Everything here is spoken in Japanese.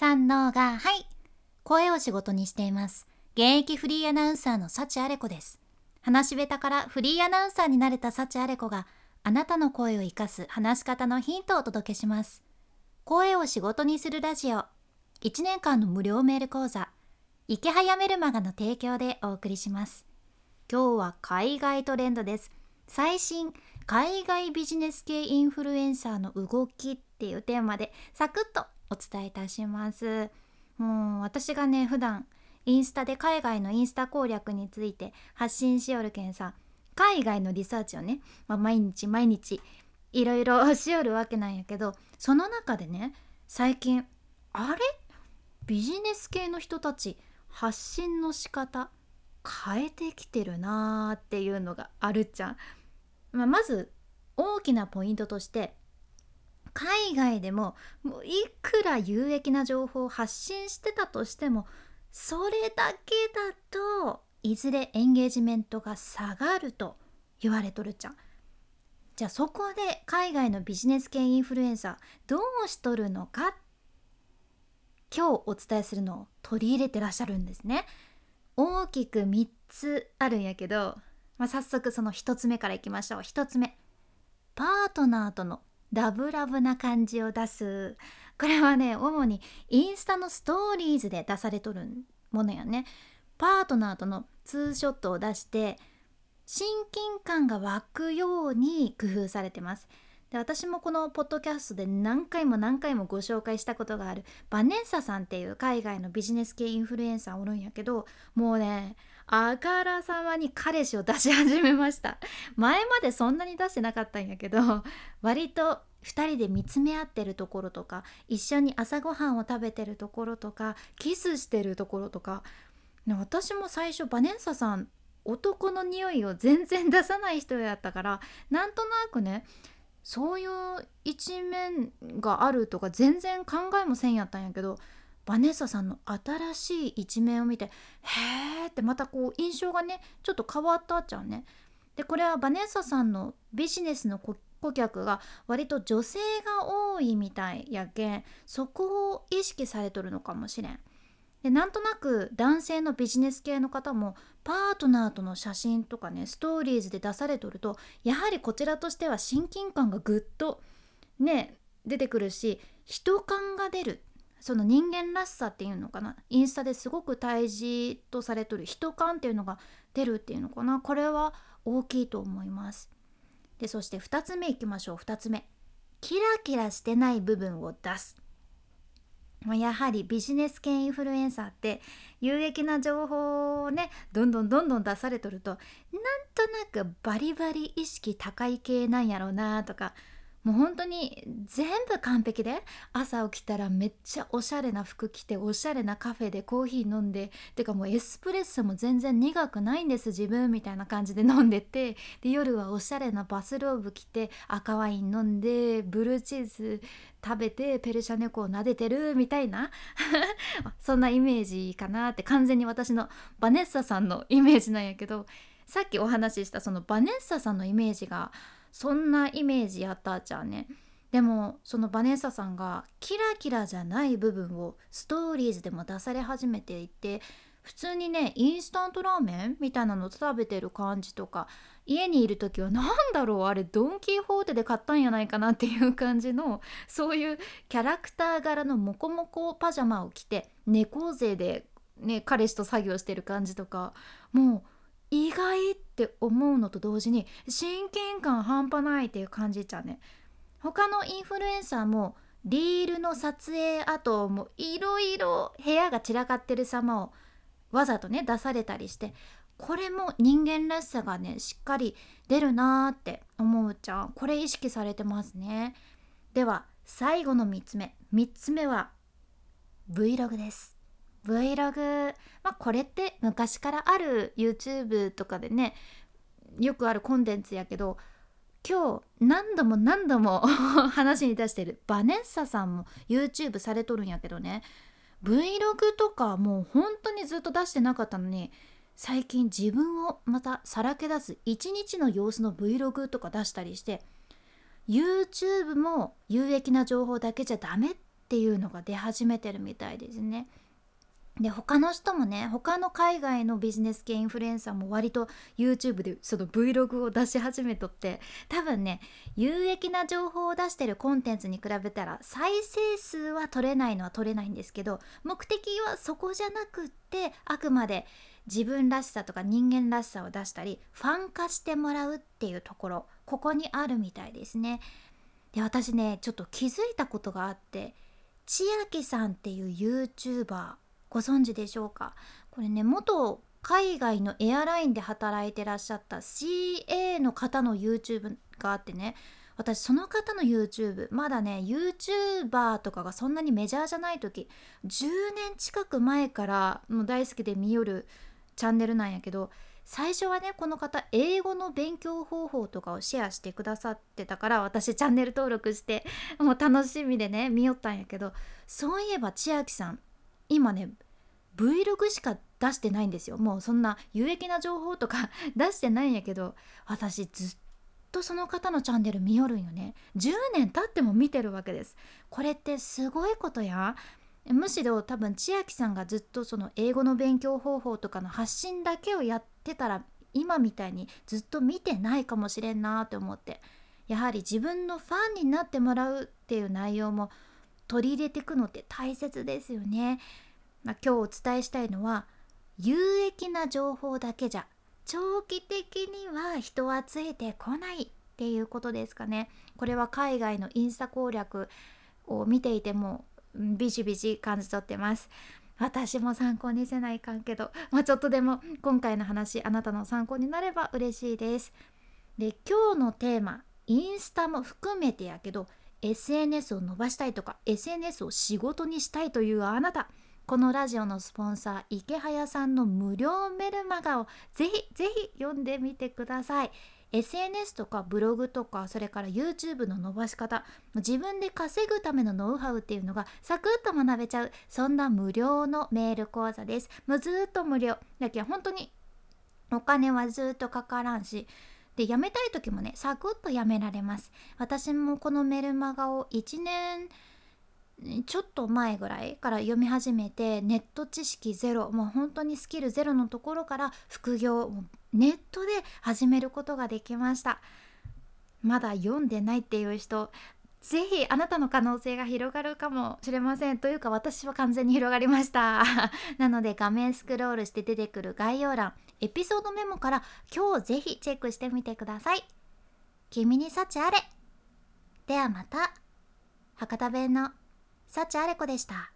三能がはい。声を仕事にしています。現役フリーアナウンサーの幸あれ子です。話し下手からフリーアナウンサーになれた幸あれ子があなたの声を生かす話し方のヒントをお届けします。声を仕事にするラジオ。1年間の無料メール講座。池早メルマガの提供でお送りします。今日は海外トレンドです。最新海外ビジネス系インフルエンサーの動きっていうテーマでサクッとお伝えいたしますもう私がね普段インスタで海外のインスタ攻略について発信しよるけんさ海外のリサーチをね、まあ、毎日毎日いろいろ しよるわけなんやけどその中でね最近あれ？ビジネス系の人たち発信の仕方変えてきてるなーっていうのがあるじゃん。まあ、まず大きなポイントとして海外でももういくら有益な情報を発信してたとしてもそれだけだといずれエンゲージメントが下がると言われとるじゃん。じゃあそこで海外のビジネス系インフルエンサーどうしとるのか今日お伝えするのを取り入れてらっしゃるんですね。大きく3つあるんやけど、まあ、早速その1つ目からいきましょう1つ目パートナーとのラブラブな感じを出す。これはね主にインスタのストーリーズで出されとるものやね。パートナーとのツーショットを出して親近感が湧くように工夫されてます。で私もこのポッドキャストで何回も何回もご紹介したことがあるバネッサさんっていう海外のビジネス系インフルエンサーおるんやけどもうねあからさまに彼氏を出し始めました。前までそんなに出してなかったんやけど割と2人で見つめ合ってるところとか一緒に朝ごはんを食べてるところとかキスしてるところとか私も最初バネッサさん男の匂いを全然出さない人やったからなんとなくねそういう一面があるとか全然考えもせんやったんやけどバネッサさんの新しい一面を見てへーってまたこう印象がねちょっと変わったっちゃうね。でこれはバネッサさんのビジネスの顧客が割と女性が多いみたいやけんそこを意識されとるのかもしれん。でなんとなく男性のビジネス系の方もパートナーとの写真とかねストーリーズで出されとるとやはりこちらとしては親近感がぐっとね出てくるし人感が出る。その人間らしさっていうのかな。インスタですごく大事とされとる。人感っていうのが出るっていうのかな。これは大きいと思います。でそして2つ目いきましょう。2つ目。キラキラしてない部分を出す。やはりビジネス系インフルエンサーって有益な情報をねどんどんどんどん出されとるとなんとなくバリバリ意識高い系なんやろうなとかもう本当に全部完璧で朝起きたらめっちゃおしゃれな服着ておしゃれなカフェでコーヒー飲んでてかもうエスプレッソも全然苦くないんです自分みたいな感じで飲んでてで夜はおしゃれなバスローブ着て赤ワイン飲んでブルーチーズ食べてペルシャ猫を撫でてるみたいな そんなイメージかなって完全に私のバネッサさんのイメージなんやけどさっきお話ししたそのバネッサさんのイメージがそんなイメージやったじゃんね。でもそのバネッサさんがキラキラじゃない部分をストーリーズでも出され始めていて普通にねインスタントラーメンみたいなの食べてる感じとか家にいる時は何だろうあれドン・キホーテで買ったんやないかなっていう感じのそういうキャラクター柄のモコモコパジャマを着て猫背でね彼氏と作業してる感じとかもう意外って思うのと同時に親近感半端ないっていう感じちゃうね。他のインフルエンサーもリールの撮影あともいろいろ部屋が散らかってる様をわざとね出されたりしてこれも人間らしさがねしっかり出るなーって思うちゃん。これ意識されてますね。では最後の3つ目。3つ目は Vlog です。Vlog、まあ、これって昔からある YouTube とかでねよくあるコンテンツやけど今日何度も何度も 話に出してるバネッサさんも YouTube されとるんやけどね Vlog とかもう本当にずっと出してなかったのに最近自分をまたさらけ出す一日の様子の Vlog とか出したりして YouTube も有益な情報だけじゃダメっっていうのが出始めてるみたいですね。で他の人もね他の海外のビジネス系インフルエンサーも割と YouTube でその Vlog を出し始めとって多分ね有益な情報を出してるコンテンツに比べたら再生数は取れないのは取れないんですけど目的はそこじゃなくってあくまで自分らしさとか人間らしさを出したりファン化してもらうっていうところここにあるみたいですね。で私ねちょっと気づいたことがあって千秋さんっていう YouTuber ご存知でしょうか？これね元海外のエアラインで働いてらっしゃった CA の方の YouTube があってね私その方の YouTube まだね YouTuber とかがそんなにメジャーじゃない時10年近く前からもう大好きで見よるチャンネルなんやけど最初はねこの方英語の勉強方法とかをシェアしてくださってたから私チャンネル登録してもう楽しみでね見よったんやけどそういえば千秋さん今ね Vlog しか出してないんですよ。もうそんな有益な情報とか 出してないんやけど私ずっとその方のチャンネル見よるんよね。10年経っても見てるわけです。これってすごいことや。むしろ多分千秋さんがずっとその英語の勉強方法とかの発信だけをやってたら今みたいにずっと見てないかもしれんなって思って。やはり自分のファンになってもらうっていう内容も取り入れていくのって大切ですよね。まあ、今日お伝えしたいのは有益な情報だけじゃ長期的には人はついてこないっていうことですかね。これは海外のインスタ攻略を見ていてもビシビシ感じ取ってます私も参考にせないかんけど、まあ、ちょっとでも今回の話あなたの参考になれば嬉しいですで今日のテーマインスタも含めてやけど SNS を伸ばしたいとか SNS を仕事にしたいというあなたこのラジオのスポンサー池早さんの無料メルマガをぜひぜひ読んでみてください。SNS とかブログとかそれから YouTube の伸ばし方自分で稼ぐためのノウハウっていうのがサクッと学べちゃうそんな無料のメール講座です。もうずっと無料。だけど本当にお金はずっとかからんしで辞めたい時もねサクッと辞められます。私もこのメルマガを1年ちょっと前ぐらいから読み始めてネット知識ゼロもう本当にスキルゼロのところから副業ネットで始めることができました。まだ読んでないっていう人ぜひあなたの可能性が広がるかもしれません。というか私は完全に広がりました。なので画面スクロールして出てくる概要欄エピソードメモから今日ぜひチェックしてみてください。君に幸あれ。ではまた。博多弁の幸あれ子でした。